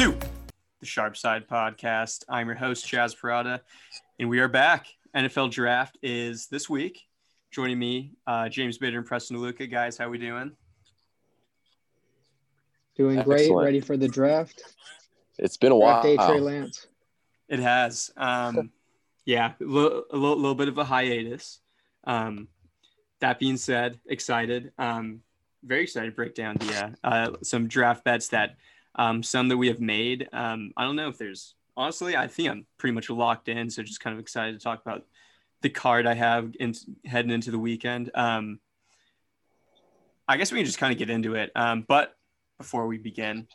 welcome to the Sharp Side Podcast. I'm your host, Chaz Parada, and we are back. NFL Draft is this week. Joining me, uh, James Bitter and Preston Luca. Guys, how we doing? Doing great. Excellent. Ready for the draft. It's been a Draft while. day, Trey Lance. It has. Um, yeah, a little, a little, little bit of a hiatus. Um, that being said, excited. Um, very excited to break down the uh, uh, some draft bets that um, some that we have made. Um, I don't know if there's honestly, I think I'm pretty much locked in. So just kind of excited to talk about the card I have in, heading into the weekend. Um, I guess we can just kind of get into it. Um, but before we begin,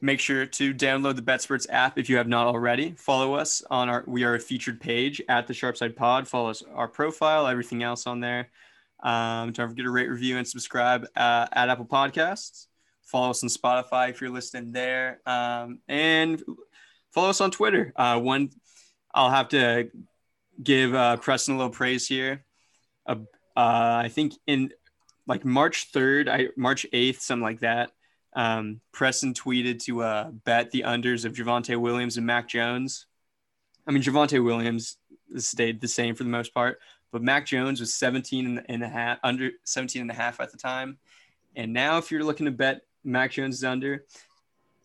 make sure to download the BetSperts app if you have not already. Follow us on our we are a featured page at the Sharpside Pod. Follow us our profile, everything else on there. Um, don't forget to rate, review, and subscribe uh, at Apple Podcasts. Follow us on Spotify if you're listening there, um, and follow us on Twitter. Uh, one, I'll have to give uh, Preston a little praise here. Uh, uh, I think in like March third, I March eighth, something like that. Um, Preston tweeted to uh, bet the unders of Javonte Williams and Mac Jones. I mean, Javonte Williams stayed the same for the most part, but Mac Jones was 17 and a half, under 17 and a half at the time. And now, if you're looking to bet Mac Jones is under,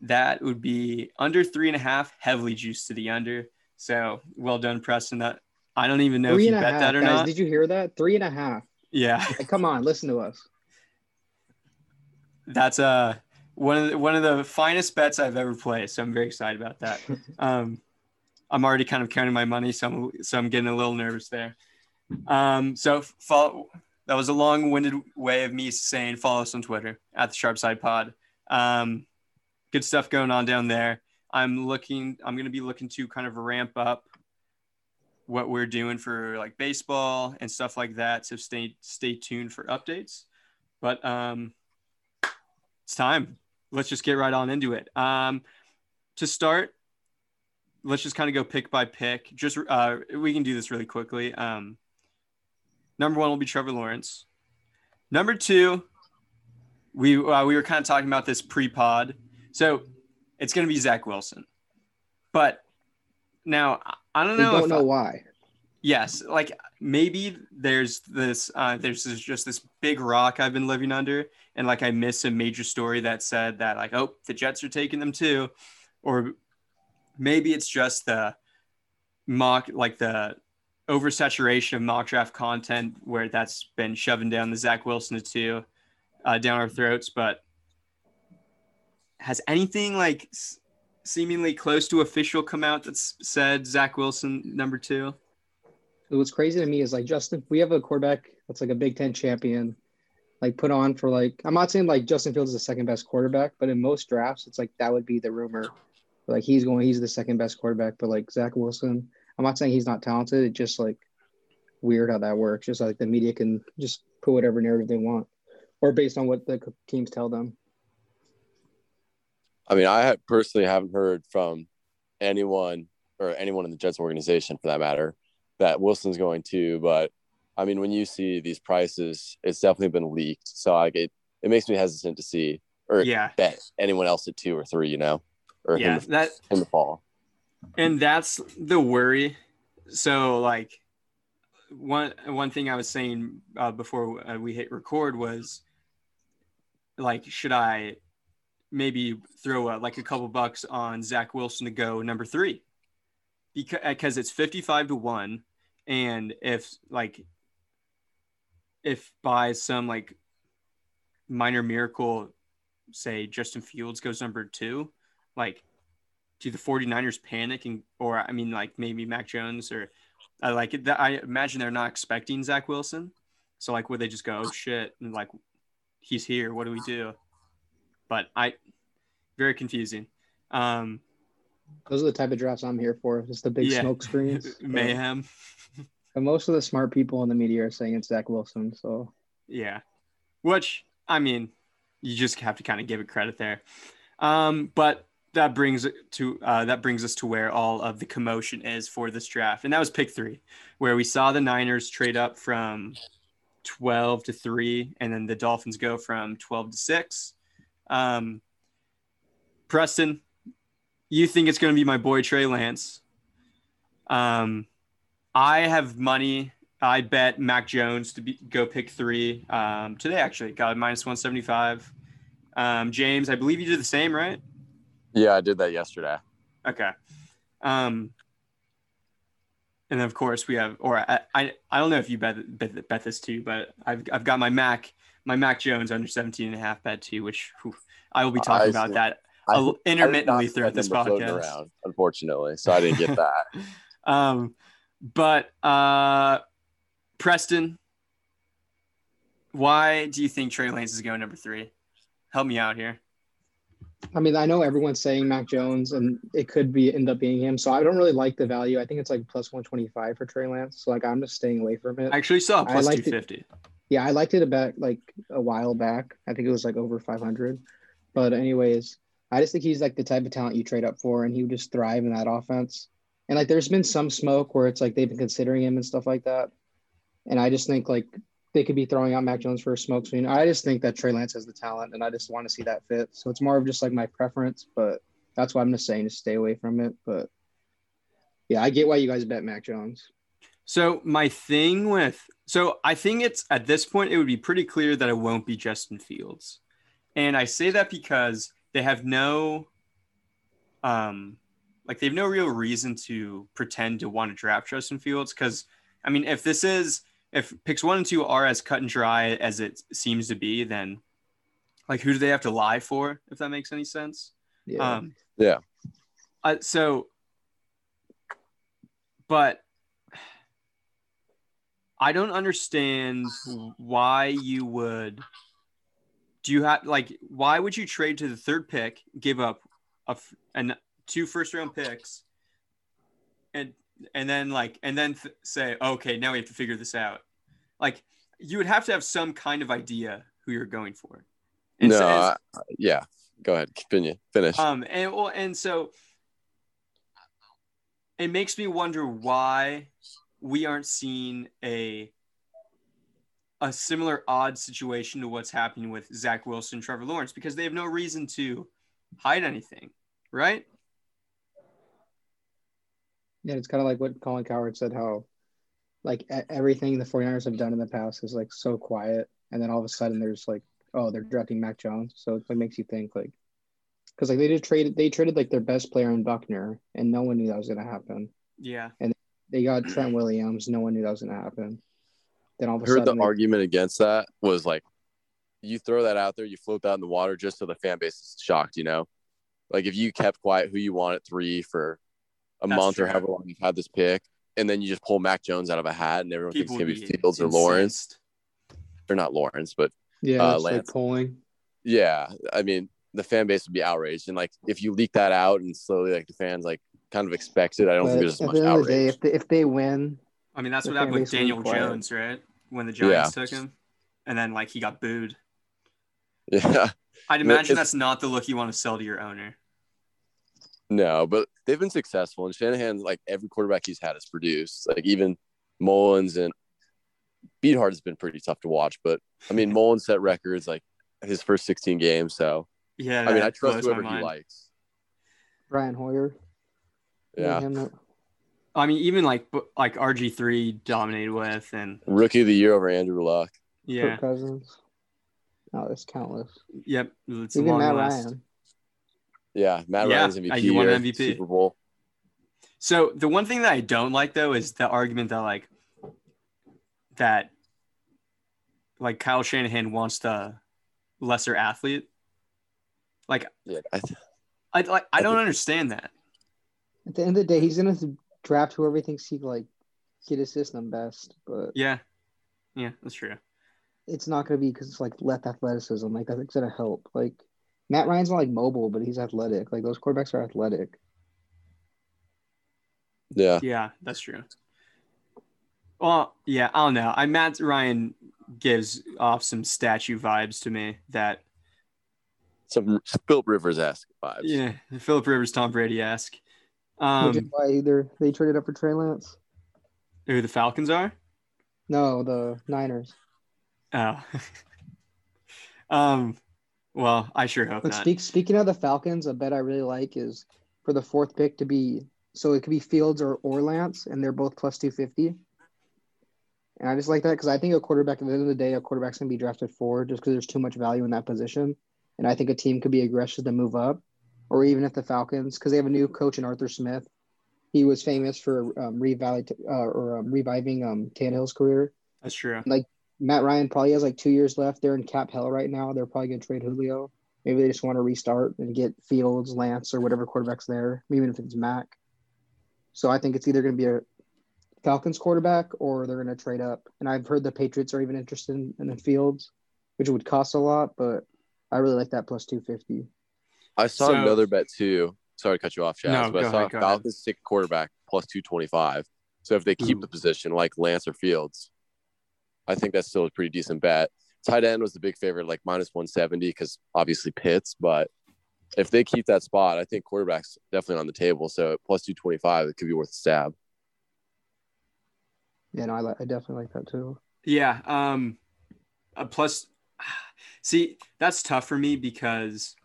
that would be under three and a half, heavily juiced to the under. So well done, Preston. That I don't even know Three if you bet half, that or guys. not. Did you hear that? Three and a half. yeah, Like, come on, listen to us. that's uh one of the, one of the finest bets I've ever played. So I'm very excited about that. Um, I'm already kind of counting my money, so I'm so I'm getting a little nervous there. Um, so follow. That was a long-winded way of me saying follow us on Twitter at the Sharp Side Pod. Um, good stuff going on down there. I'm looking. I'm going to be looking to kind of ramp up what we're doing for like baseball and stuff like that. So stay stay tuned for updates. But um, it's time. Let's just get right on into it. Um, to start, let's just kind of go pick by pick. Just uh, we can do this really quickly. Um, number one will be Trevor Lawrence. Number two, we uh, we were kind of talking about this pre-pod, so it's going to be Zach Wilson. But now I don't We know. don't if know why. yes like maybe there's this uh there's this, just this big rock i've been living under and like i missed a major story that said that like oh the jets are taking them too or maybe it's just the mock like the oversaturation of mock draft content where that's been shoving down the zach wilson to two uh, down our throats but has anything like s- seemingly close to official come out that's said zach wilson number two What's crazy to me is like Justin. We have a quarterback that's like a Big Ten champion, like put on for like. I'm not saying like Justin Fields is the second best quarterback, but in most drafts, it's like that would be the rumor. Like he's going, he's the second best quarterback, but like Zach Wilson. I'm not saying he's not talented. It's just like weird how that works. Just like the media can just put whatever narrative they want, or based on what the teams tell them. I mean, I personally haven't heard from anyone or anyone in the Jets organization, for that matter, that Wilson's going to. But I mean, when you see these prices, it's definitely been leaked. So like it, it makes me hesitant to see or yeah bet anyone else at two or three. You know, or yeah him, that him to fall. And that's the worry. So like one one thing i was saying uh, before uh, we hit record was like should i maybe throw a, like a couple bucks on zach wilson to go number three? Because because it's 55 to 1 and if like if by some like minor miracle say justin fields goes number two like do the 49ers panic and or I mean like maybe Mac Jones or I like it that I imagine they're not expecting Zach Wilson. So like would they just go, oh shit, and like he's here, what do we do? But I very confusing. Um Those are the type of drafts I'm here for. Just the big Yeah. smoke screens. mayhem. But most of the smart people in the media are saying it's Zach Wilson. So Yeah. Which I mean, you just have to kind of give it credit there. Um, but that brings to uh, that brings us to where all of the commotion is for this draft, and that was pick three, where we saw the Niners trade up from twelve to three, and then the Dolphins go from twelve to six. Um, Preston, you think it's going to be my boy Trey Lance. Um, I have money. I bet Mac Jones to be, go pick three um, today. Actually, got minus one seventy five. Um, James, I believe you did the same, right? Yeah, I did that yesterday. Okay. Um, and of course we have, or I, I, I don't know if you bet, bet, bet this too, but I've, I've got my Mac, my Mac Jones under 17 and a half bet too, which whew, I will be talking I about that I- intermittently I did not see throughout this podcast. around, unfortunately, so I didn't get that. um, but uh, Preston, why do you think Trey Lance is going number three? Help me out here. I mean, I know everyone's saying Mac Jones, and it could be end up being him. So I don't really like the value. I think it's like plus one twenty five for Trey Lance. So like I'm just staying away from it. I actually saw plus liked 250. Yeah, I liked it about like a while back. I think it was like over 500. But anyways, I just think he's like the type of talent you trade up for, and he would just thrive in that offense. And like, there's been some smoke where it's like they've been considering him and stuff like that. And I just think like they could be throwing out Mac Jones for a smoke screen. I just think that Trey Lance has the talent, and I just want to see that fit. So it's more of just like my preference, but that's why I'm just saying to stay away from it. But yeah, I get why you guys bet Mac Jones. So my thing with so I think it's at this point it would be pretty clear that it won't be Justin Fields. And I say that because they have no um like they have no real reason to pretend to want to draft Justin Fields cuz I mean if this is if picks 1 and 2 are as cut and dry as it seems to be then like who do they have to lie for if that makes any sense? Yeah. Um, Yeah. Uh, so, but I don't understand why you would. Do you have like why would you trade to the third pick, give up a f- and two first round picks, and and then like and then th- say okay now we have to figure this out, like you would have to have some kind of idea who you're going for. And no, so- I- yeah. Go ahead, continue, finish. um, and well, and so it makes me wonder why we aren't seeing a a similar odd situation to what's happening with Zach Wilson, Trevor Lawrence, because they have no reason to hide anything, right? Yeah, it's kind of like what Colin Cowherd said how like everything the 49ers have done in the past is like so quiet and then all of a sudden there's like oh they're drafting Mac Jones so it like makes you think like because like they did trade they traded like their best player in Buckner and no one knew that was going to happen Yeah. And they got Trent Williams no one knew that was going to happen then all of a I heard the they- argument against that was like, you throw that out there, you float that in the water just so the fan base is shocked, you know? Like if you kept quiet who you want at three for a That's month or however long you've had this pick, and then you just pull Mac Jones out of a hat and everyone People thinks would it's gonna be be Fields or Lawrence. incensed. Or not Lawrence, but yeah uh, it's like Lance. polling yeah, I mean the fan base would be outraged. And like if you leak that out and slowly like the fans like kind of expect it, I don't but think there's as much the end of day outrage. if they, if they win I mean, that's what happened fan with base will be Daniel quiet. Jones, right? When the Giants took him, and then like he got booed. Yeah. I'd imagine it's- that's not the look you want to sell to your owner. No, but they've been successful. And Shanahan, like every quarterback he's had, has produced. Like even Mullens and Beathard has been pretty tough to watch. But I mean, Mullens set records like his first 16 games. So Yeah, I mean, I trust whoever he likes. Brian Hoyer Yeah. I mean, even like like RG three dominated with, and Rookie of the year over Andrew Luck. yeah, Kirk Cousins oh it's countless yep, it's a even long Matt list. Ryan Yeah. Matt Yeah, Ryan's uh, MVP. he won MVP. Super Bowl. So the one thing that I don't like though is the argument that like that like Kyle Shanahan wants the lesser athlete. Like Yeah. I, I like I don't understand that. At the end of the day, he's gonna draft whoever he thinks he like get his system best, but Yeah, yeah, that's true. it's not gonna be because it's like left athleticism. Like that's gonna help. Like Matt Ryan's not like mobile, but he's athletic. Like those quarterbacks are athletic. yeah. Yeah, that's true. Well, yeah, I don't know. I Matt Ryan gives off some statue vibes to me that Some Philip Rivers esque vibes. yeah, Philip Rivers, Tom Brady esque. which Um, why either they traded up for Trey Lance. who the Falcons are? No, the Niners. Oh. um, well, I sure hope But not. speak, speaking of the Falcons, a bet I really like is for the fourth pick to be so it could be Fields or, or Lance, and they're both plus 250. And I just like that because I think a quarterback at the end of the day, a quarterback's gonna be drafted four just because there's too much value in that position. And I think a team could be aggressive to move up, or even if the Falcons, because they have a new coach in Arthur Smith. He was famous for um, uh, or um, reviving um, Tannehill's career. That's true. Like Matt Ryan probably has like two years left. They're in cap hell right now. They're probably gonna trade Julio. Maybe they just want to restart and get Fields, Lance, or whatever quarterback's there, even if it's Mac. So I think it's either going to be a Falcons quarterback or they're going to trade up. And I've heard the Patriots are even interested in, in the Fields, which would cost a lot, but I really like that plus 250. I saw So- another bet too. Sorry to cut you off, Chaz, No, but go I saw ahead, go ahead. Falcons take quarterback plus 225. So if they keep Ooh. the position like Lance or Fields, I think that's still a pretty decent bet. Tight end was the big favorite, like minus 170, because obviously Pitts. But if they keep that spot, I think quarterback's definitely on the table. So plus 225, it could be worth a stab. Yeah, no, I, li- I definitely like that too. Yeah. Um. Uh, plus, see, that's tough for me because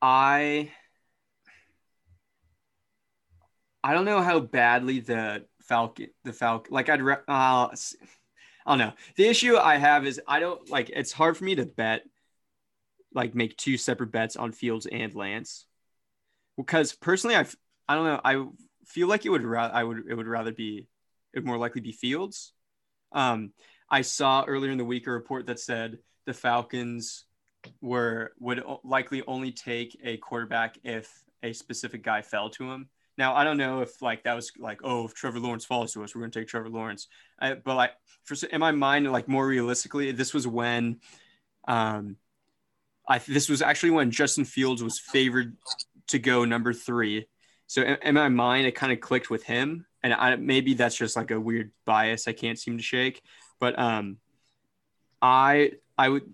I I don't know how badly the Falcon the Falcon like I'd re- uh, I don't know. The issue I have is I don't like it's hard for me to bet like make two separate bets on Fields and Lance because personally I I don't know I feel like it would ra- I would it would rather be it more likely be Fields. Um, I saw earlier in the week a report that said the Falcons were would likely only take a quarterback if a specific guy fell to him. Now I don't know if like that was like oh if Trevor Lawrence falls to us we're gonna take Trevor Lawrence. I, but like for in my mind like more realistically this was when um I this was actually when Justin Fields was favored to go number three. So in, in my mind it kind of clicked with him and I maybe that's just like a weird bias I can't seem to shake. But um I I would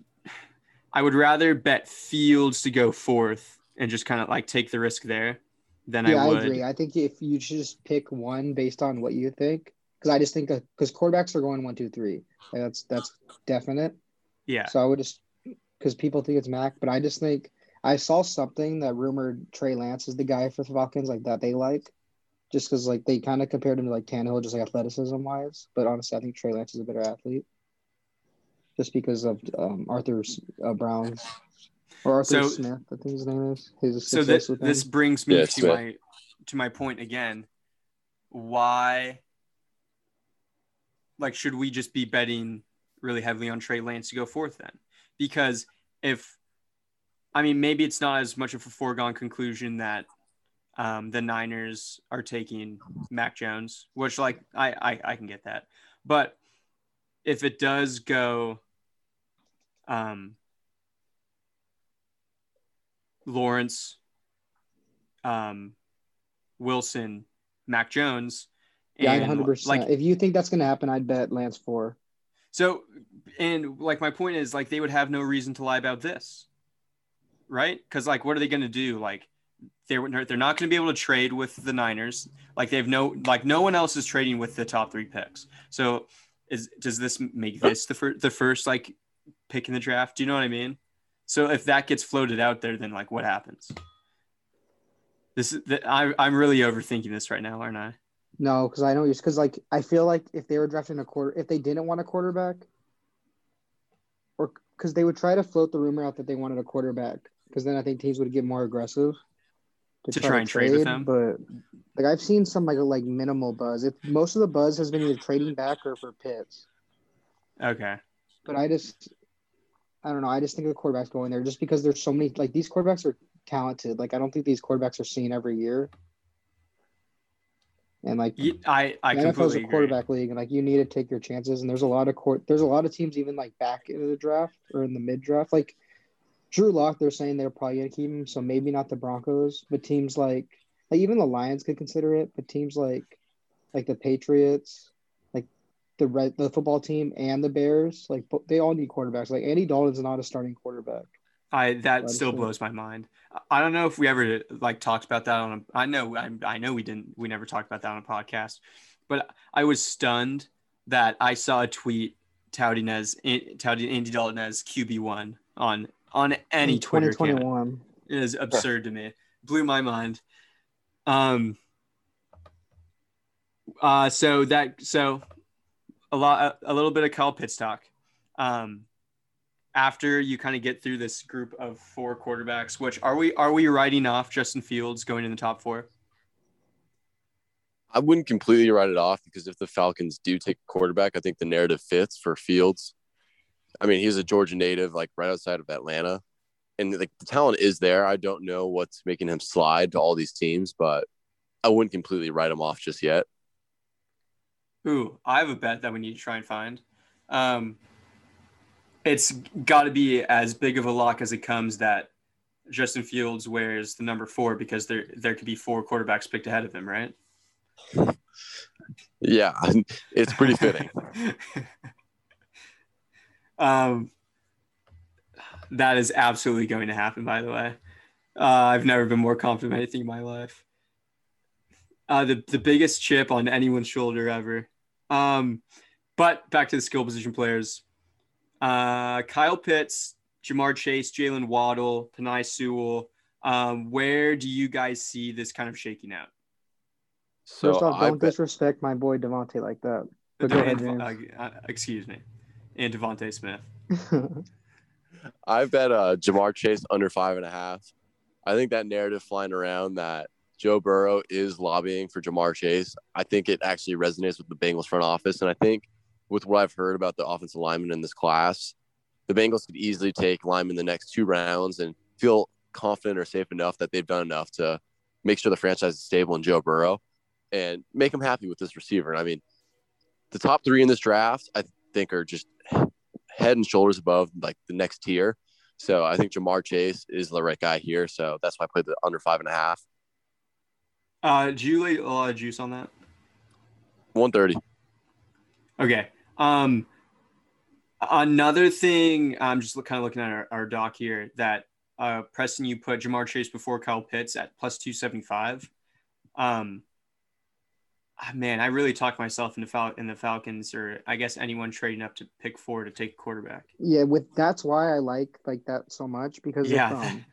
I would rather bet Fields to go fourth and just kind of like take the risk there than yeah, I I, agree. I think if you just pick one based on what you think, because I just think because quarterbacks are going one, two, three. Like that's that's definite. Yeah. So I would just because people think it's Mac, but I just think I saw something that rumored Trey Lance is the guy for the Falcons, like that they like, just because like they kind of compared him to like Tannehill, just like athleticism wise. But honestly, I think Trey Lance is a better athlete, just because of um, Arthur uh, Brown or Arthur So- Smith. I think his name is. His so success this this brings me Yeah, to Smith. my to my point again. Why like should we just be betting really heavily on Trey Lance to go fourth then? Because if I mean maybe it's not as much of a foregone conclusion that um, the Niners are taking Mac Jones, which like I, I I can get that. But if it does go um Lawrence, um, Wilson, Mac Jones. Yeah, hundred percent. Like If you think that's gonna happen, I'd bet Lance four. so, and like my point is, like they would have no reason to lie about this, right? Because like, what are they going to do? Like, they're they're not going to be able to trade with the Niners. Like they have no like no one else is trading with the top three picks. So, is does this make this the first the first like pick in the draft? Do you know what I mean? So if that gets floated out there, then like what happens? This is the, I I'm really overthinking this right now, aren't I? No, because I know just because like I feel like if they were drafting a quarter, if they didn't want a quarterback, or because they would try to float the rumor out that they wanted a quarterback, because then I think teams would get more aggressive To try and trade with them? But like I've seen some like like minimal buzz. If most of the buzz has been either trading back or for Pitts, Okay. but I just I don't know. I just think the quarterbacks going there just because there's so many like these quarterbacks are talented. Like I don't think these quarterbacks are seen every year. And like I I NFL's a agree. quarterback league, and like you need to take your chances. And there's a lot of court. There's a lot of teams even like back into the draft or in the mid draft. Like Drew Lock, they're saying they're probably gonna keep him. So maybe not the Broncos, but teams like like even the Lions could consider it. But teams like like the Patriots, the red the football team and the Bears, like they all need quarterbacks. Like Andy Dalton's not a starting quarterback. I that still blows my mind. I don't know if we ever like talked about that on a I know I, I know we didn't we never talked about that on a podcast. But I was stunned that I saw a tweet touting as touting Andy Dalton as QB1 on on any Twitter account. 2021. It is absurd to me. Blew my mind. Um. Uh. So that so a lot a little bit of Pitts talk. Um. After you kind of get through this group of four quarterbacks, which are we are we writing off Justin Fields going in the top four? I wouldn't completely write it off because if the Falcons do take a quarterback, I think the narrative fits for Fields. I mean, he's a Georgia native, like right outside of Atlanta, and like the talent is there. I don't know what's making him slide to all these teams, but I wouldn't completely write him off just yet. Ooh, I have a bet that we need to try and find. Um, it's got to be as big of a lock as it comes that Justin Fields wears the number four because there there could be four quarterbacks picked ahead of him, right? Yeah, it's pretty fitting. um, that is absolutely going to happen. By the way, uh, I've never been more confident of anything in my life. Uh, the the biggest chip on anyone's shoulder ever. Um, but back to the skill position players. Uh, Kyle Pitts, Ja'Marr Chase, Jaylen Waddle, Penei Sewell. Um, where do you guys see this kind of shaking out? So First off, I don't bet, disrespect my boy DeVonta like that. But go ahead, And- James. uh, uh, excuse me, and DeVonta Smith. I bet uh, Ja'Marr Chase under five and a half. I think that narrative flying around that Joe Burrow is lobbying for Ja'Marr Chase. I think it actually resonates with the Bengals front office, and I think with what I've heard about the offensive linemen in this class, the Bengals could easily take linemen the next two rounds and feel confident or safe enough that they've done enough to make sure the franchise is stable in Joe Burrow and make them happy with this receiver. And I mean, the top three in this draft, I think, are just head and shoulders above like the next tier. So I think Ja'Marr Chase is the right guy here. So that's why I played the under five and a half. Uh, do you lay a lot of juice on that? 130. Okay. Um, another thing, I'm just kind of looking at our, our doc here that uh, Preston, you put Ja'Marr Chase before Kyle Pitts at plus 275. Um, ah, man, I really talked myself into Fal- in the Falcons, or I guess anyone trading up to pick four to take a quarterback. yeah, with that's why I like like that so much because Yeah. if, um,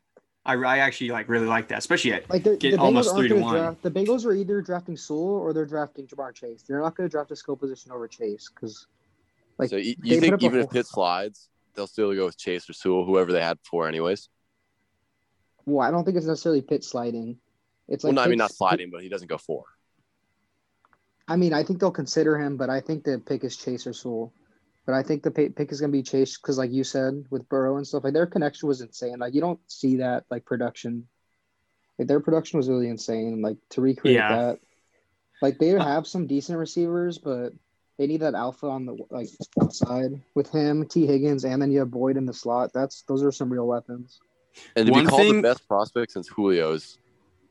I, I actually like really like that, especially at like the, Get the almost three to one. draft. The Bengals are either drafting Sewell or they're drafting Ja'Marr Chase. They're not going to draft a skill position over Chase because, like, so you, you think even if whole- Pitt slides, they'll still go with Chase or Sewell, whoever they had before, anyways. well, I don't think it's necessarily pit sliding. It's well, like no, I mean not sliding, but he doesn't go four. I mean, I think they'll consider him, but I think the pick is Chase or Sewell. But I think the pick is going to be Chase because, like you said, with Burrow and stuff, like their connection was insane. Like you don't see that like production. Like their production was really insane. Like to recreate Yeah. that, like they have some decent receivers, but they need that alpha on the like outside with him, T Higgins, and then you have Boyd in the slot. That's those are some real weapons. And to One be called thing- the best prospect since Julio is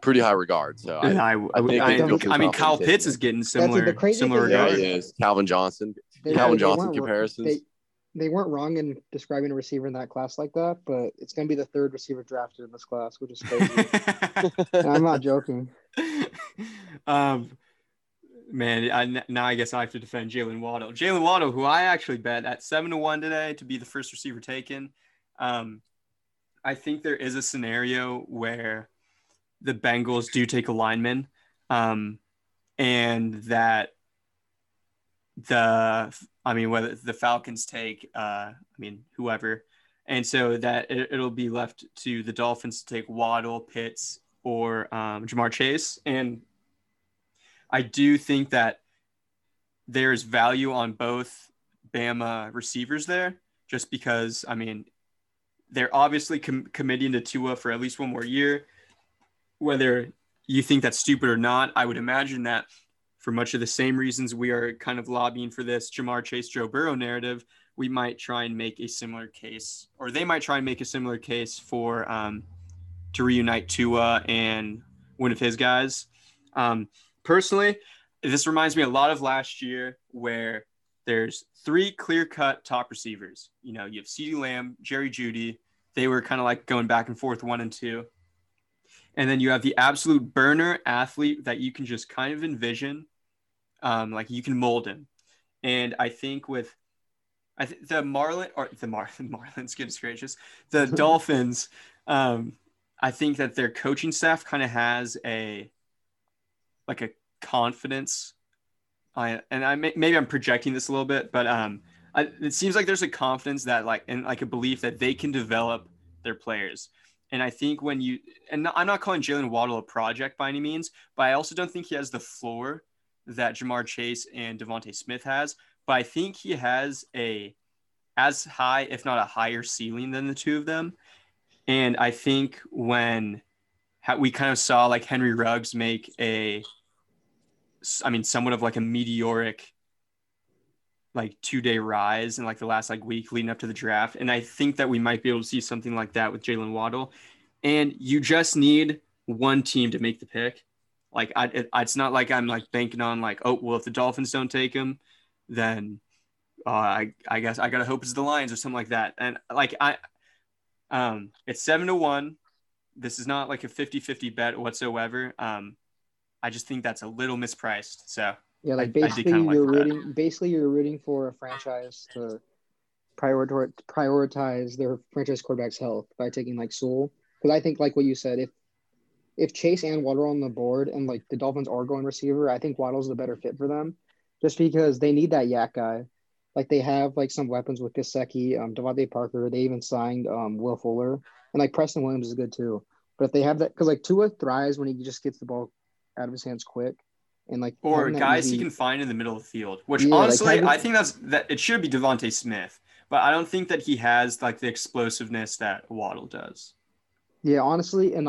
pretty high regard. So I, I, I, I I, I, mean, Kyle Pitts is getting similar, the crazy similar thing yeah, regard. he is. Calvin Johnson. They, Calvin they Johnson weren't- comparisons. They, they weren't wrong in describing a receiver in that class like that, but it's going to be the third receiver drafted in this class, which is crazy. I'm not joking. um, man, I, now I guess I have to defend Jaylen Waddle. Jaylen Waddle, who I actually bet at seven to one today to be the first receiver taken. Um, I think there is a scenario where the Bengals do take a lineman, um, and that the I mean whether the Falcons take uh, I mean whoever, and so that it, it'll be left to the Dolphins to take Waddle, Pitts, or um, Ja'Marr Chase, and I do think that there's value on both Bama receivers there, just because I mean they're obviously com- committing to Tua for at least one more year. Whether you think that's stupid or not, I would imagine that for much of the same reasons we are kind of lobbying for this Ja'Marr Chase Joe Burrow narrative, we might try and make a similar case, or they might try and make a similar case for um, to reunite Tua and one of his guys. Um, personally, this reminds me a lot of last year where there's three clear cut top receivers. You know, you have CeeDee Lamb, Jerry Jeudy. They were kind of like going back and forth one and two. And then you have the absolute burner athlete that you can just kind of envision. Um, like you can mold him. And I think with I think the Marlin or the Mar- Marlins, goodness gracious, the Dolphins, um, I think that their coaching staff kind of has a like a confidence. I and I may, maybe I'm projecting this a little bit, but um, I, it seems like there's a confidence that like and like a belief that they can develop their players. And I think when you and I'm not calling Jaylen Waddle a project by any means, but I also don't think he has the floor that Ja'Marr Chase and DeVonta Smith has. But I think he has a as high, if not a higher ceiling than the two of them. And I think when we kind of saw like Henry Ruggs make a, I mean, somewhat of like a meteoric, like two day rise in like the last like week leading up to the draft. And I think that we might be able to see something like that with Jaylen Waddle. And you just need one team to make the pick. Like I, it, it's not like I'm like banking on like, oh, well, if the Dolphins don't take him, then uh, I, I guess I gotta hope it's the Lions or something like that. And like I, um, it's seven to one. This is not like a 50-50 bet whatsoever. Um, I just think that's a little mispriced. So yeah, like basically you're rooting. Basically, you're rooting for a franchise to prioritize prioritize their franchise quarterback's health by taking like Sewell. Because I think, like what you said, if if Chase and Waddle on the board and like the Dolphins are going receiver, I think Waddle's the better fit for them, just because they need that YAC guy. Like they have like some weapons with Gesicki, um, DeVante Parker. They even signed um, Will Fuller, and like Preston Williams is good too. But if they have that, because like Tua thrives when he just gets the ball out of his hands quick, and like or guys easy... he can find in the middle of the field. Which yeah, honestly, like, I think that's that it should be DeVonta Smith, but I don't think that he has like the explosiveness that Waddle does. Yeah, honestly, and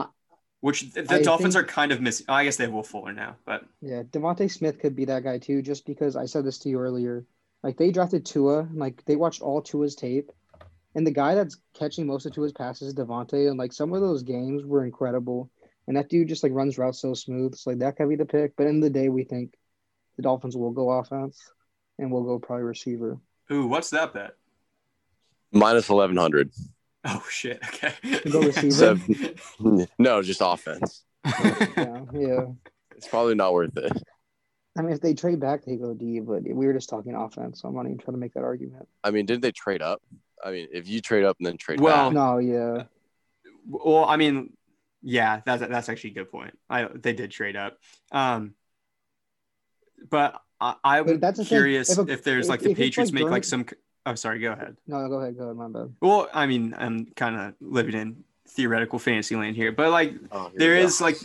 which the I Dolphins think, are kind of missing. Oh, I guess they have Will Fuller now, but yeah, DeVonta Smith could be that guy too. Just because I said this to you earlier, like they drafted Tua, like they watched all Tua's tape, and the guy that's catching most of Tua's passes is DeVonta, and like some of those games were incredible. And that dude just like runs routes so smooth. So like that could be the pick. But in the day, we think the Dolphins will go offense, and we'll go probably receiver. Ooh, what's that bet? Minus eleven hundred. Oh shit! Okay. Go receiver. So, no, just offense. yeah, yeah. It's probably not worth it. I mean, if they trade back, they go D. But we were just talking offense, so I'm not even trying to make that argument. I mean, did they trade up? I mean, if you trade up and then trade well, back. no, yeah. Well, I mean, yeah, that's that's actually a good point. I they did trade up, um, but I, I'm but curious if, a, if, there's like the Patriots like make like some. Oh, sorry. Go ahead. No, go ahead. Go ahead. My bad. Well, I mean, I'm kind of living in theoretical fantasy land here, but like oh, there is like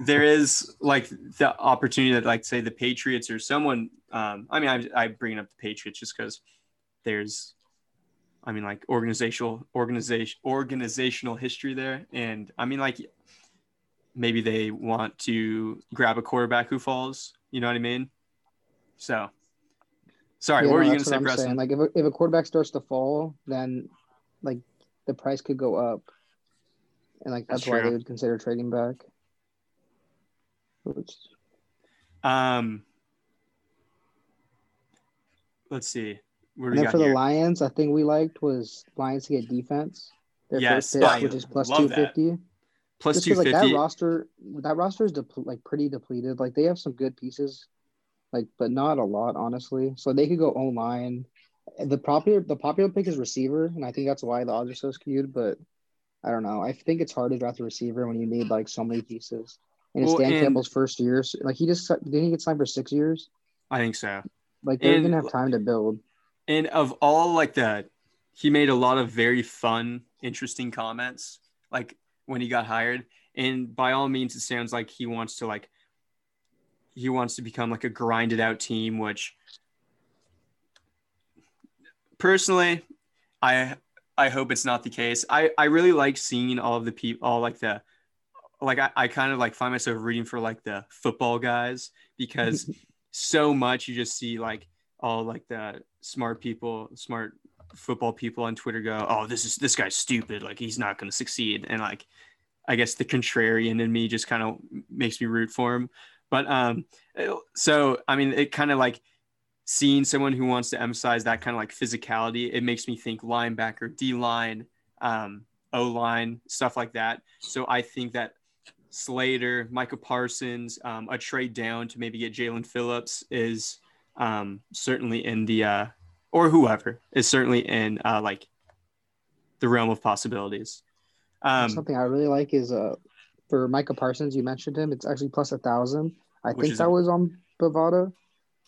there is like the opportunity that like say the Patriots or someone. Um, I mean, I, I bring up the Patriots just because there's, I mean, like organizational organization organizational history there, and I mean, like maybe they want to grab a quarterback who falls. You know what I mean? So, sorry, yeah, what no, were you going to say, Preston? Like if a, if a quarterback starts to fall, then like the price could go up, and like that's, that's why true. they would consider trading back. Um, let's see. And then for here? the Lions, I think we liked was Lions to get defense. Their yes, first pick, which is plus two fifty. Plus two fifty. Like that roster, that roster is de- like pretty depleted. Like they have some good pieces, like but not a lot, honestly. So they could go online. The popular the popular pick is receiver, and I think that's why the odds are so skewed. But I don't know. I think it's hard to draft a receiver when you need like so many pieces. And it's well, Dan and, Campbell's first year. So, like he just didn't he get signed for six years? I think so. Like they're gonna have time to build. And of all like that, he made a lot of very fun, interesting comments. Like when he got hired, and by all means, it sounds like he wants to like. He wants to become like a grinded out team, which personally, I I hope it's not the case. I I really like seeing all of the people, all like the like I, I kind of like find myself rooting for like the football guys because so much you just see like all like the smart people, smart football people on Twitter go, "Oh, this is this guy's stupid. Like he's not going to succeed." And like, I guess the contrarian in me just kind of makes me root for him. But um, so I mean, it kind of like seeing someone who wants to emphasize that kind of like physicality. It makes me think linebacker, D line, um, O line, stuff like that. So I think that Slater, Micah Parsons, um, a trade down to maybe get Jaelan Phillips is um, certainly in the uh, or whoever is certainly in uh, like the realm of possibilities. Um, Something I really like is uh for Micah Parsons. You mentioned him. It's actually plus a thousand. I Which think that a- was on Bovada.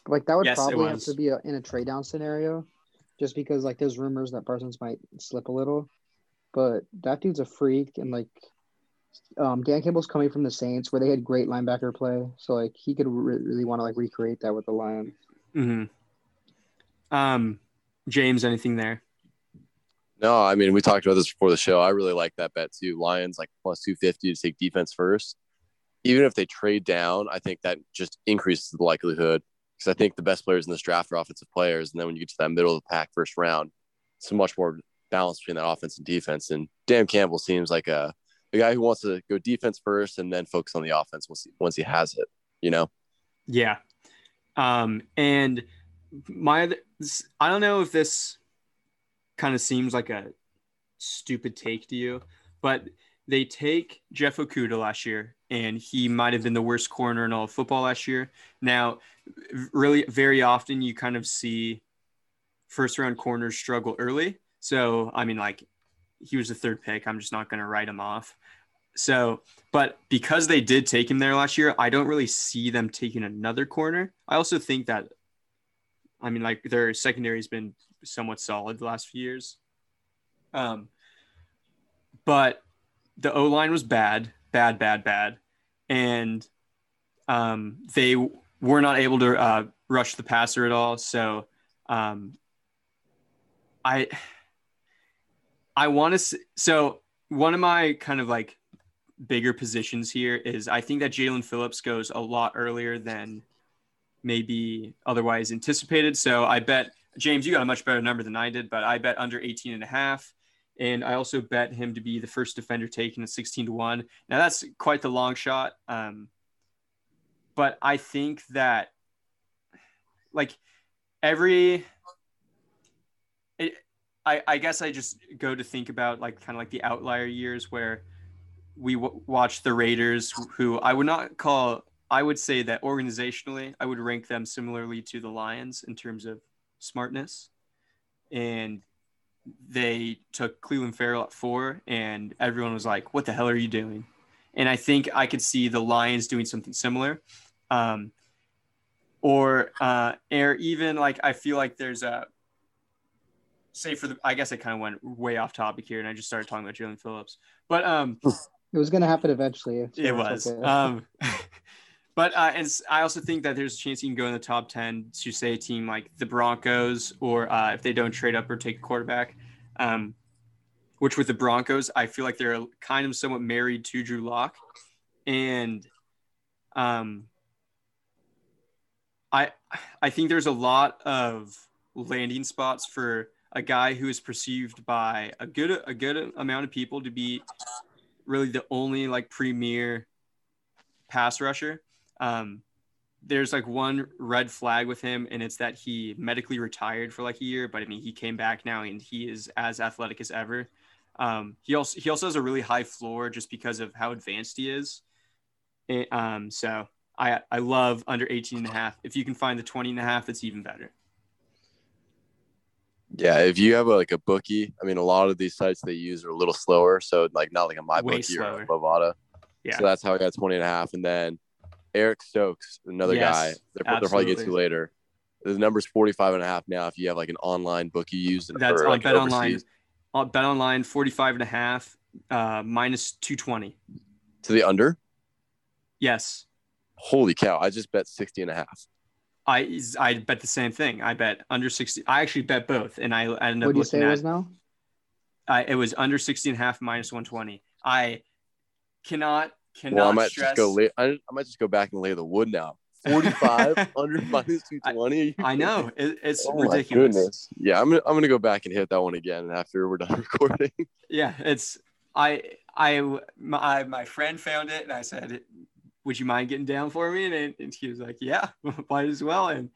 Like that would Yes, probably have to be a, in a trade down scenario, just because like there's rumors that Parsons might slip a little. But that dude's a freak, and like um, Dan Campbell's coming from the Saints, where they had great linebacker play, so like he could re- really want to like recreate that with the Lions. mhm. Um, James, anything there? No, I mean we talked about this before the show. I really like that bet too. Lions like plus two fifty to take defense first. Even if they trade down, I think that just increases the likelihood because I think the best players in this draft are offensive players, and then when you get to that middle of the pack first round, it's much more balance between that offense and defense. And Dan Campbell seems like a a guy who wants to go defense first and then focus on the offense once he, once he has it. You know, Yeah. Um, and my I don't know if this kind of seems like a stupid take to you, but they take Jeff Okudah last year, and he might have been the worst corner in all of football last year. Now, really, very often you kind of see first round corners struggle early. So, I mean, like he was the third pick. I'm just not going to write him off. So, but because they did take him there last year, I don't really see them taking another corner. I also think that, I mean, like their secondary has been somewhat solid the last few years. Um, but the O line was bad, bad, bad, bad, and um, they were not able to uh, rush the passer at all. So, um, I, I want to. So one of my kind of like bigger positions here is I think that Jaelan Phillips goes a lot earlier than maybe otherwise anticipated. So I bet James, you got a much better number than I did, but I bet under 18 and a half. And I also bet him to be the first defender taken at 16 to 1. Now that's quite the long shot. Um, but I think that like every it, I, I guess I just go to think about like kind of like the outlier years where we w- watch the Raiders, who I would not call, I would say that organizationally, I would rank them similarly to the Lions in terms of smartness. And they took Clelin Ferrell at four, and everyone was like, What the hell are you doing? And I think I could see the Lions doing something similar. Um, or, uh, or even like, I feel like there's a, say for the, I guess I kind of went way off topic here and I just started talking about Jaelan Phillips, but, um, It was going to happen eventually. it was. okay. Um, but uh, and I also think that there's a chance you can go in the top ten to say a team like the Broncos, or uh, if they don't trade up or take a quarterback. Um, which with the Broncos, I feel like they're kind of somewhat married to Drew Lock, and um, I I think there's a lot of landing spots for a guy who is perceived by a good a good amount of people to be really the only like premier pass rusher. Um, there's like one red flag with him, and it's that he medically retired for like a year. But I mean, he came back now, and he is as athletic as ever. Um, he also he also has a really high floor just because of how advanced he is. And, um, so I I love under 18 and a half. If you can find the 20 and a half, it's even better. yeah. If you have a, like a bookie, I mean, a lot of these sites they use are a little slower, so like not like a my Way bookie or slower. a Bovada. Yeah. So that's how I got 20 and a half. And then Eric Stokes, another Yes, guy, they'll, they'll probably get to later. The number's 45 and a half now if you have like an online bookie used That's on like, Bet Online. On Bet Online, 45 and a half, uh, minus 220. to the under. Yes. Holy cow. I just bet 60 and a half. I I bet the same thing. I bet under 60. I actually bet both, and I, I ended up what do you say looking it was now? I, it was under 60 and a half minus 120. I cannot cannot Well, I might stress. just go lay, I, I might just go back and lay the wood now. 45 under minus 220. I know it, it's Oh ridiculous. Yeah, I'm gonna, I'm gonna go back and hit that one again after we're done recording. Yeah, it's I I my my friend found it, and I said, "Would you mind getting down for me?" And, and he was like, "Yeah, might as well." And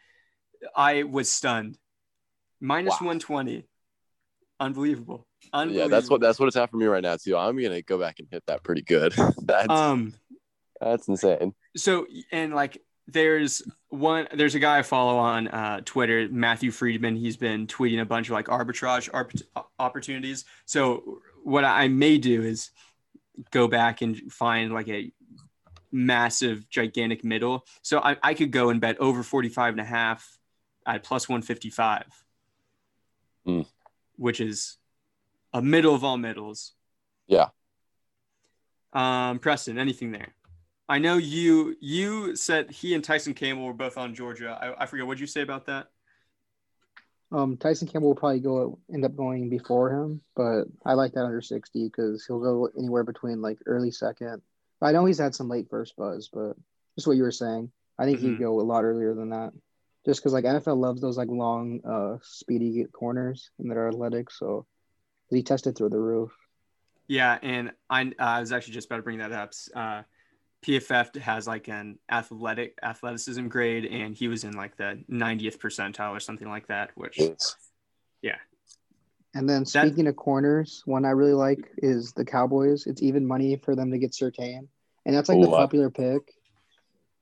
I was stunned. Minus Wow. 120. Unbelievable. Unbelievable. yeah, that's what that's what it's at for me right now too. I'm gonna go back and hit that pretty good. that's Um. that's insane. so and like there's one there's a guy I follow on uh, Twitter, Matthew Freedman. He's been tweeting a bunch of like arbitrage arp- opportunities. So what I may do is go back and find like a massive, gigantic middle. So I, I could go and bet over 45 and a half at plus 155, Mm. Which is a middle of all middles. Yeah. Um, Preston, anything there? I know you you said he and Tyson Campbell were both on Georgia. I, I forget what you say about that. Um, Tyson Campbell will probably go end up going before him, but I like that under sixty because he'll go anywhere between like early second. I know he's had some late first buzz, but just what you were saying, I think Mhm. he'd go a lot earlier than that. Just because like NFL loves those like long, uh, speedy corners and that are athletic, so he tested through the roof. Yeah, and I I was actually just about to bring that up. Uh, PFF has like an athletic athleticism grade, and he was in like the 90th percentile or something like that. Which yeah. And then That- speaking of corners, one I really like is the Cowboys. It's even money for them to get Surtain, and that's like the popular pick.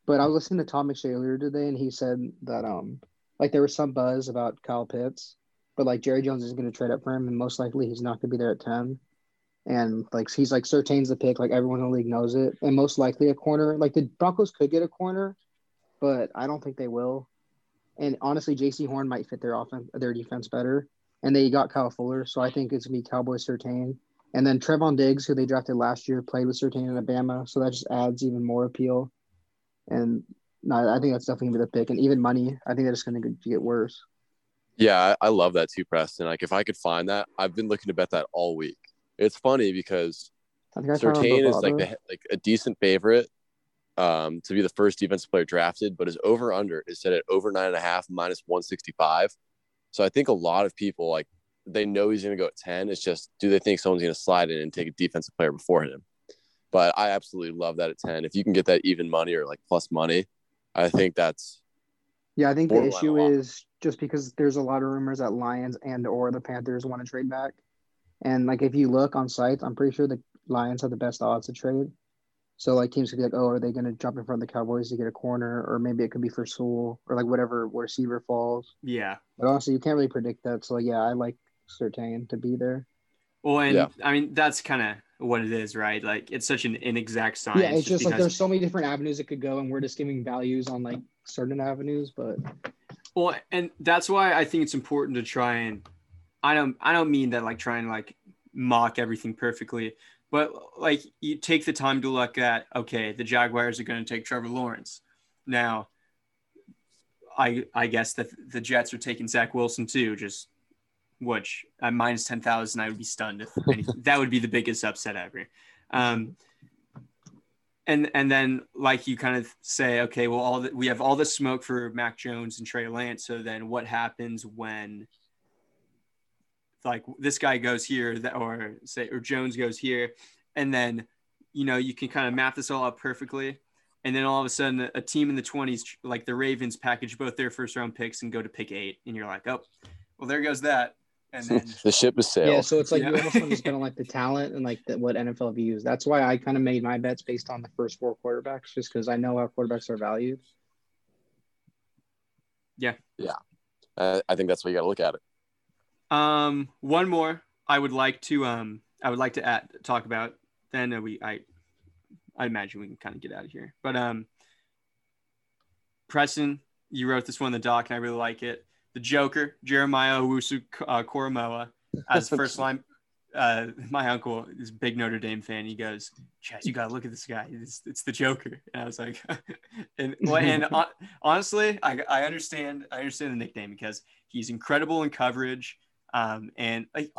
But I was listening to Tom McShay earlier today, and he said that um, like there was some buzz about Kyle Pitts, but like Jerry Jones is going to trade up for him, and most likely he's not going to be there at ten. And like he's like Surtain's the pick, like everyone in the league knows it, and most likely a corner. Like the Broncos could get a corner, but I don't think they will. And honestly, Jaycee Horn might fit their offense, their defense better and they got Kyle Fuller, so I think it's gonna be Cowboys Surtain. And then Trevon Diggs, who they drafted last year, played with Surtain in Alabama, so that just adds even more appeal. And no, I think that's definitely gonna be the pick. And even money, I think that's gonna get worse. Yeah, I, love that too, Preston. Like if I could find that, I've been looking to bet that all week. It's funny because I think I found Surtain is like the like a decent favorite um, to be the first defensive player drafted, but his over under is set at over nine and a half minus one sixty five. So I think a lot of people like they know he's going to go at ten. It's just do they think someone's going to slide in and take a defensive player before him? But I absolutely love that at ten. If you can get that even money or like plus money, I think that's Yeah, I think the issue is just because there's a lot of rumors that Lions and or the Panthers want to trade back. And like if you look on sites, I'm pretty sure the Lions have the best odds to trade. So like teams could be like, oh, are they going to jump in front of the Cowboys to get a corner, or maybe it could be for Sewell or like whatever receiver falls. yeah. But honestly, you can't really predict that. So yeah, I like Surtain to be there. Well, and Yeah. I mean that's kind of what it is, right? Like it's such an inexact science. yeah, it's just like because- there's so many different avenues it could go, and we're just giving values on like certain avenues. But Well, and that's why I think it's important to try and I don't I don't mean that like try and like mock everything perfectly, but like you take the time to look at okay, the Jaguars are going to take Trevor Lawrence. Now, I I guess that the Jets are taking Zach Wilson too, just which at minus ten thousand, I would be stunned if that would be the biggest upset ever. Um, and and then like you kind of say, okay, well, all the, we have all the smoke for Mac Jones and Trey Lance. So then, what happens when like this guy goes here, that or say or Jones goes here, and then you know you can kind of map this all up perfectly. And then all of a sudden, a team in the 20s, like the Ravens, package both their first round picks and go to pick eight. And you're like, oh, well, there goes that. And then the ship is sailed. yeah, so it's like you Yeah. almost want to just bet on like the talent and like the, what NFL views. That's why I kind of made my bets based on the first four quarterbacks, just because I know how quarterbacks are valued. Yeah, yeah, uh, I think that's what you got to look at it. Um, one more I would like to um I would like to add, talk about. Then uh, we I I imagine we can kind of get out of here. But um, Preston, you wrote this one in the doc, and I really like it. The Joker, Jeremiah Owusu uh, Koramoah, as first line. Uh, my uncle is a big Notre Dame fan. He goes, Chaz, you gotta look at this guy. It's, it's the Joker. And I was like, and well, and hon- honestly, I, I understand. I understand the nickname because he's incredible in coverage. Um, and like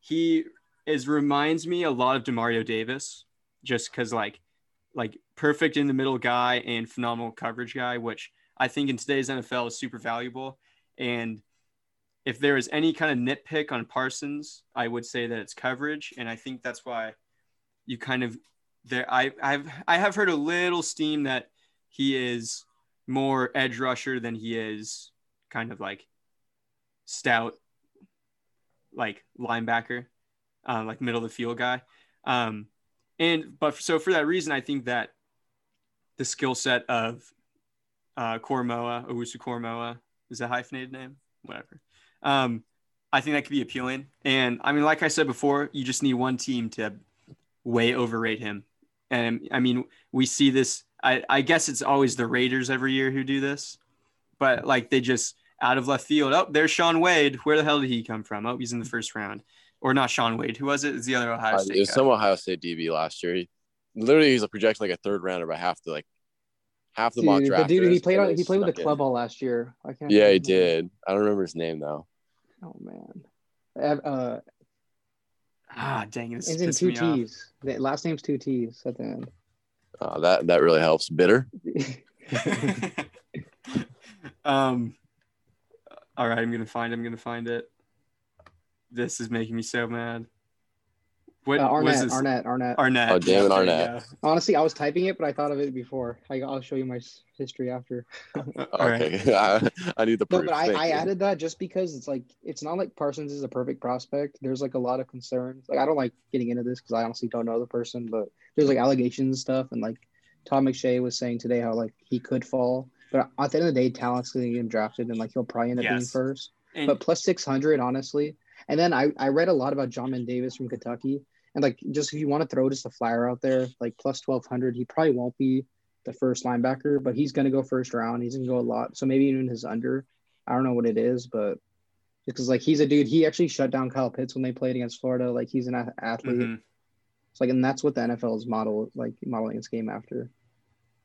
he is reminds me a lot of Demario Davis, just because like like perfect in the middle guy and phenomenal coverage guy, which I think in today's NFL is super valuable. And if there is any kind of nitpick on Parsons, I would say that it's coverage, and I think that's why you kind of there. I I've I have heard a little steam that he is more edge rusher than he is kind of like stout, like linebacker, uh, like middle of the field guy. Um, and but so for that reason, I think that the skill set of uh, Koramoah, Owusu Koramoah, is a hyphenated name, whatever. Um, I think that could be appealing. And I mean, like I said before, you just need one team to way overrate him. And I mean, we see this. I, I guess it's always the Raiders every year who do this, but like they just out of left field. Oh, there's Shaun Wade. Where the hell did he come from? Oh, he's in the first round. Or not Shaun Wade. Who was it? It's the other Ohio Uh, State. it was guy. some Ohio State DB last year. He, literally, he's a projected like a third rounder by half the like half the mock Dude, the draft. dude he played on he played with the club all last year. I can't. Yeah, he did. I don't remember his name though. Oh man. Uh, Uh, Ah, dang it. It's in two. T's. The last name's two T's at the end. Uh, that that really helps. Bitter. um all right i'm gonna find i'm gonna find it this is making me so mad what Uh, Arnette, this Arnette, Arnette. arnett Oh, damn it, Arnette. Honestly, I was typing it, but I thought of it before. I, I'll show you my history after. all right okay, I, I need the No, but I, I added that just because it's like it's not like Parsons is a perfect prospect. There's like a lot of concerns. Like I don't like getting into this because I honestly don't know the person, but there's like allegations and stuff. And like Tom McShay was saying today how like he could fall, but at the end of the day, talent's gonna get him drafted, and like he'll probably end up being first. And- But plus six hundred, honestly. And then I I read a lot about Jamin Davis from Kentucky, and like just if you want to throw just a flyer out there, like plus twelve hundred, he probably won't be the first linebacker, but he's gonna go first round. He's gonna go a lot. So maybe even his under. I don't know what it is, but because like he's a dude, he actually shut down Kyle Pitts when they played against Florida. Like he's an athlete. Mhm. It's like, and that's what the NFL is model like modeling its game after.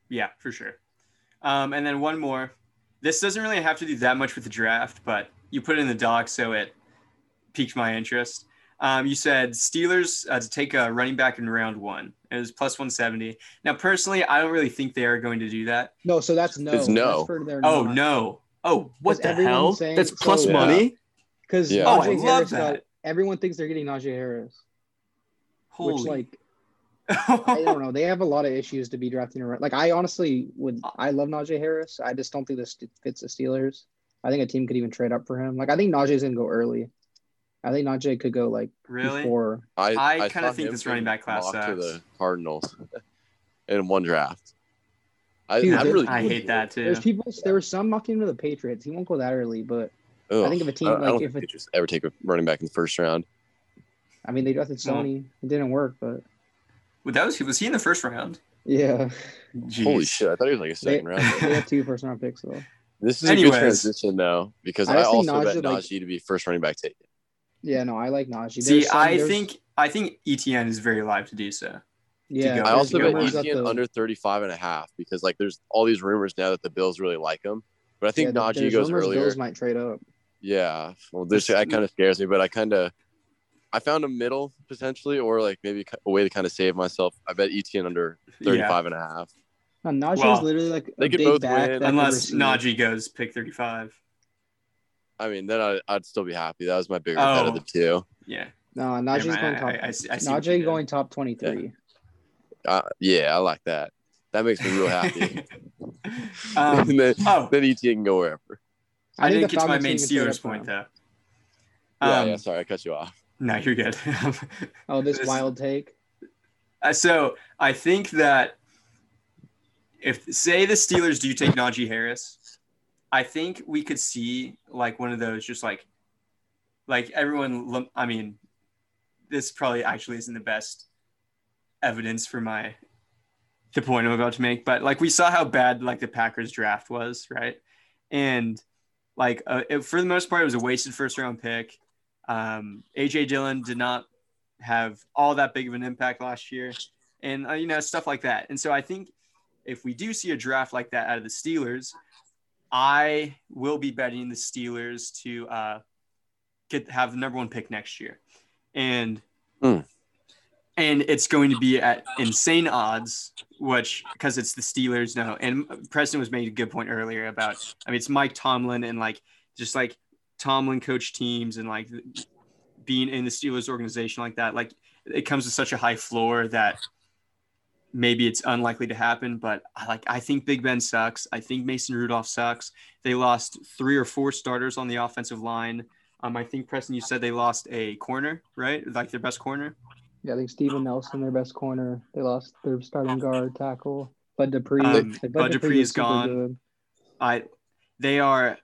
yeah for sure um and then one more this doesn't really have to do that much with the draft but you put it in the doc so it piqued my interest um, you said Steelers uh, to take a running back in round one. It was plus 170. Now, personally, I don't really think they are going to do that. No, so that's no. It's no. That's Oh not. no! Oh, what the hell? saying- That's plus so- money. Because Yeah. Oh, I Najee love Harris got- everyone thinks they're getting Najee Harris, Holy! which like I don't know. They have a lot of issues to be drafting around. Like I honestly would. I love Najee Harris. I just don't think this fits the Steelers. I think a team could even trade up for him. Like I think Najee's gonna go early. I think Najee could go like really? before. I, I kinda think this running back class mocked to the Cardinals in one draft. I, Dude, I'm really. I hate that too. There's people. There were some mocking to the Patriots. He won't go that early, but Ugh. I think if a team, I, I like, don't if think it- just ever take a running back in the first round. I mean they drafted Well- Sony. It didn't work, but Well, that was was he in the first round? yeah, Holy shit! I thought he was like a they, second round. they had two first round picks though. This is a good transition though, because I I, just think also Najee, bet like- Najee to be first running back taken. Yeah, no, I like Najee. See, some- I there's- think I think Etienne is very live to do so. yeah. go. I also bet Etienne the- under 35 and a half because like there's all these rumors now that the Bills really like him. But I think yeah, Najee there's goes rumors earlier. Bills might trade up. Yeah. Well, this that kind of scares me, but I kind of I found a middle potentially or like maybe a way to kind of save myself. I bet Etienne under 35 and a half. No, Najee's Well, literally like a they could big both back win. Unless receive. Najee goes pick 35. I mean, then I, I'd still be happy. That was my bigger bet Oh. of the two. Yeah. No, Najee's Never going top. I, I, I see, I see what you Najee going top twenty three. Uh, yeah, I like that. That makes me real happy. um, and then, oh, then Etienne can go wherever. I, think didn't get to my main can even trade Steelers point him. though. Yeah, Um, yeah. Sorry, I cut you off. No, you're good. Oh, this This- wild take. Uh, so I think that if say the Steelers do you take Najee Harris, I think we could see like one of those just like like everyone. I mean, this probably actually isn't the best evidence for my the point I'm about to make, but like we saw how bad like the Packers draft was, right? And like uh, it, for the most part, it was a wasted first round pick. Um, AJ Dillon did not have all that big of an impact last year, and uh, you know stuff like that. And so I think if we do see a draft like that out of the Steelers, I will be betting the Steelers to uh, get have the number one pick next year, and Hmm. and it's going to be at insane odds, which because it's the Steelers. No, and Preston was making a good point earlier about. I mean, it's Mike Tomlin and like just like Tomlin coach teams and like being in the Steelers organization like that, like it comes to such a high floor that maybe it's unlikely to happen. But I like I think Big Ben sucks. I think Mason Rudolph sucks. They lost three or four starters on the offensive line. Um, I think Preston, you said they lost a corner, right? Like their best corner. Yeah, I think Steven Nelson, their best corner. They lost their starting guard tackle. Bud Dupree. Um, Like, Bud Dupree was is gone. good. I they are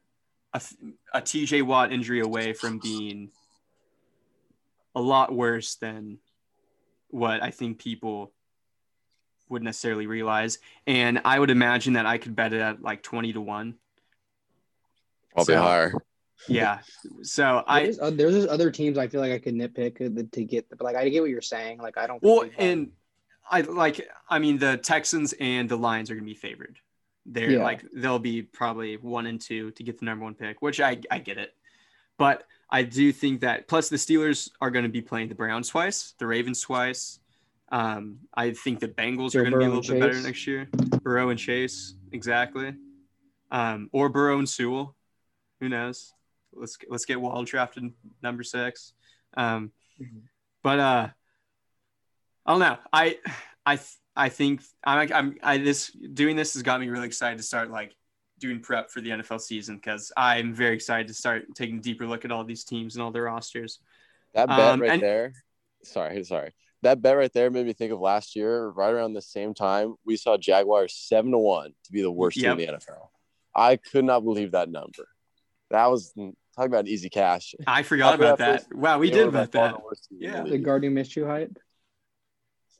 a, a TJ Watt injury away from being a lot worse than what I think people would necessarily realize. And I would imagine that I could bet it at like 20 to 1. Probably So- higher. Yeah. So I, there's, uh, there's other teams I feel like I could nitpick uh, to get, but like I get what you're saying. Like I don't. well, and I like, I mean, the Texans and the Lions are going to be favored. They're Yeah. like, they'll be probably one and two to get the number one pick, which I, I get it. But I do think that, plus the Steelers are going to be playing the Browns twice, the Ravens twice. Um, I think the Bengals Joe are going to be a little and bit better next year. Burrow and Chase, exactly. Um, or Burrow and Sewell. Who knows? Let's let's get Wall drafted number six. Um, Mhm. but uh, I don't know. I I I think I'm I'm I this doing this has got me really excited to start like doing prep for the NFL season because I'm very excited to start taking a deeper look at all these teams and all their rosters. That bet Um, right and- there. Sorry, sorry. That bet right there made me think of last year, right around the same time, we saw Jaguars seven to one to be the worst team in the NFL. I could not believe that number. That was talk about an easy cash. I forgot After about that that. first- Wow, we did were about that. the worst team in Yeah. the the league. Gardner Minshew hype.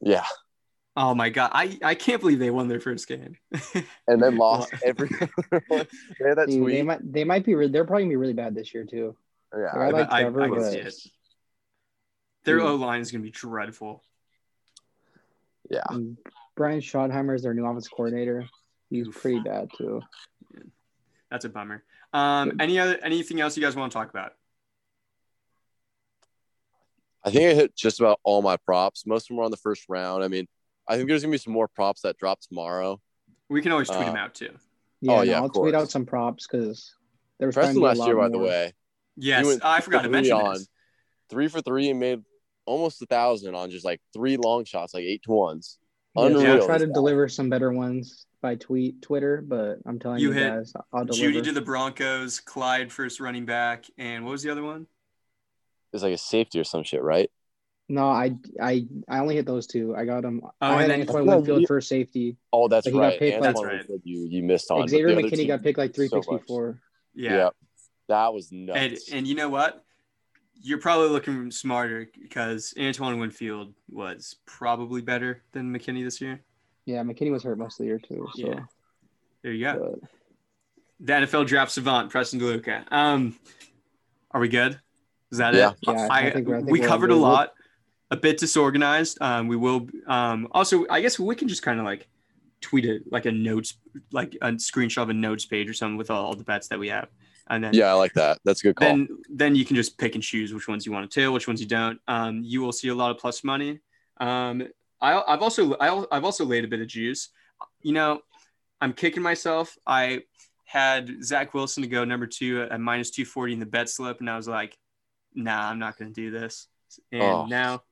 Yeah, Oh my god, I I can't believe they won their first game. and then lost every. they had that Dude, they might they might be re- they're probably gonna be really bad this year too. yeah, I like I, Trevor, I can but- see it. Their O line is gonna be dreadful. yeah. And Brian Schottenheimer is their new offense coordinator. He's Oof. pretty bad too. That's a bummer. Um, any other anything else you guys want to talk about? I think I hit just about all my props. Most of them were on the first round. I mean, I think there's gonna be some more props that drop tomorrow. We can always tweet Uh, them out too. Yeah, Oh, yeah, of I'll tweet out some props because there's Preston last year, by the way, Yes, I forgot to mention on. this. three for three and made almost a thousand on just like three long shots, like eight to ones. Yeah, I'll try to deliver some better ones by tweet Twitter, but I'm telling You you, hit guys, I'll deliver. Jeudy to the Broncos, Clyde first running back, and what was the other one? It's like a safety or some shit, right? no, I I I only hit those two. I got them. Oh, I and had then- Antoine No, Winfield for safety. Oh, that's But he got right. picked, And like- That's right. You you missed on. Xavier McKinney team- got picked like three so picks much. before. Yeah. Yep. That was And nuts. and you know what? You're probably looking smarter because Antoine Winfield was probably better than McKinney this year. Yeah, McKinney was hurt most of the year too. So, Yeah. There you go. but The NFL draft savant, Preston DeLuca. Um, are we good? Is that Yeah. it? yeah, I, I think we're- I think we covered a lot, a bit disorganized. Um, we will. Um, also, I guess we can just kind of like tweet it like a notes, like a screenshot of a notes page or something with all the bets that we have, and then yeah, I like that. That's a good call. then then you can just pick and choose which ones you want to tail, which ones you don't. Um, you will see a lot of plus money. Um, I, I've also I, I've also laid a bit of juice. You know, I'm kicking myself. I had Zach Wilson to go number two at minus 240 in the bet slip, and I was like, Nah, I'm not going to do this. And Oh. now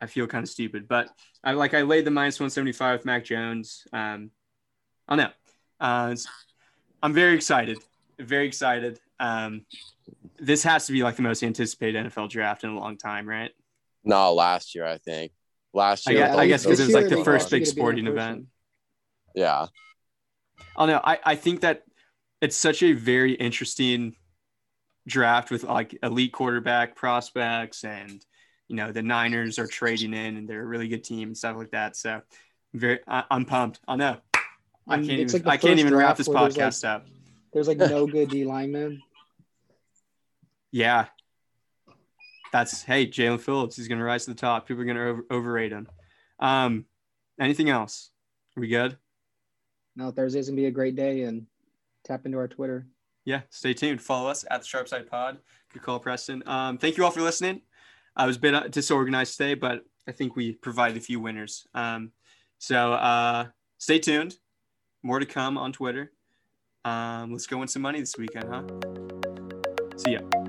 I feel kind of stupid, but I like I laid the minus 175 with Mac Jones. Um, I don't know. Uh, I'm very excited very excited. Um, this has to be like the most anticipated NFL draft in a long time, right? no, last year I think. Last I year. guess, I guess because it was like the first big sporting event. Yeah. Oh no, I, I think that it's such a very interesting draft with like elite quarterback prospects and you know the Niners are trading in and they're a really good team and stuff like that. So very I, I'm pumped. I know. I can't it's even like I can't even wrap this where there's, like- podcast up. There's like no good D linemen. Yeah. That's hey, Jaelan Phillips. He's gonna rise to the top. People are gonna over, overrate him. Um, anything else? Are we good? No, Thursday's gonna be a great day, and tap into our Twitter. Yeah. Stay tuned. Follow us at the Sharpside Pod. Good call, Preston. Um, thank you all for listening. I was a bit uh, disorganized today, but I think we provided a few winners. Um, so uh, stay tuned. More to come on Twitter. Um, let's go win some money this weekend, huh? See ya.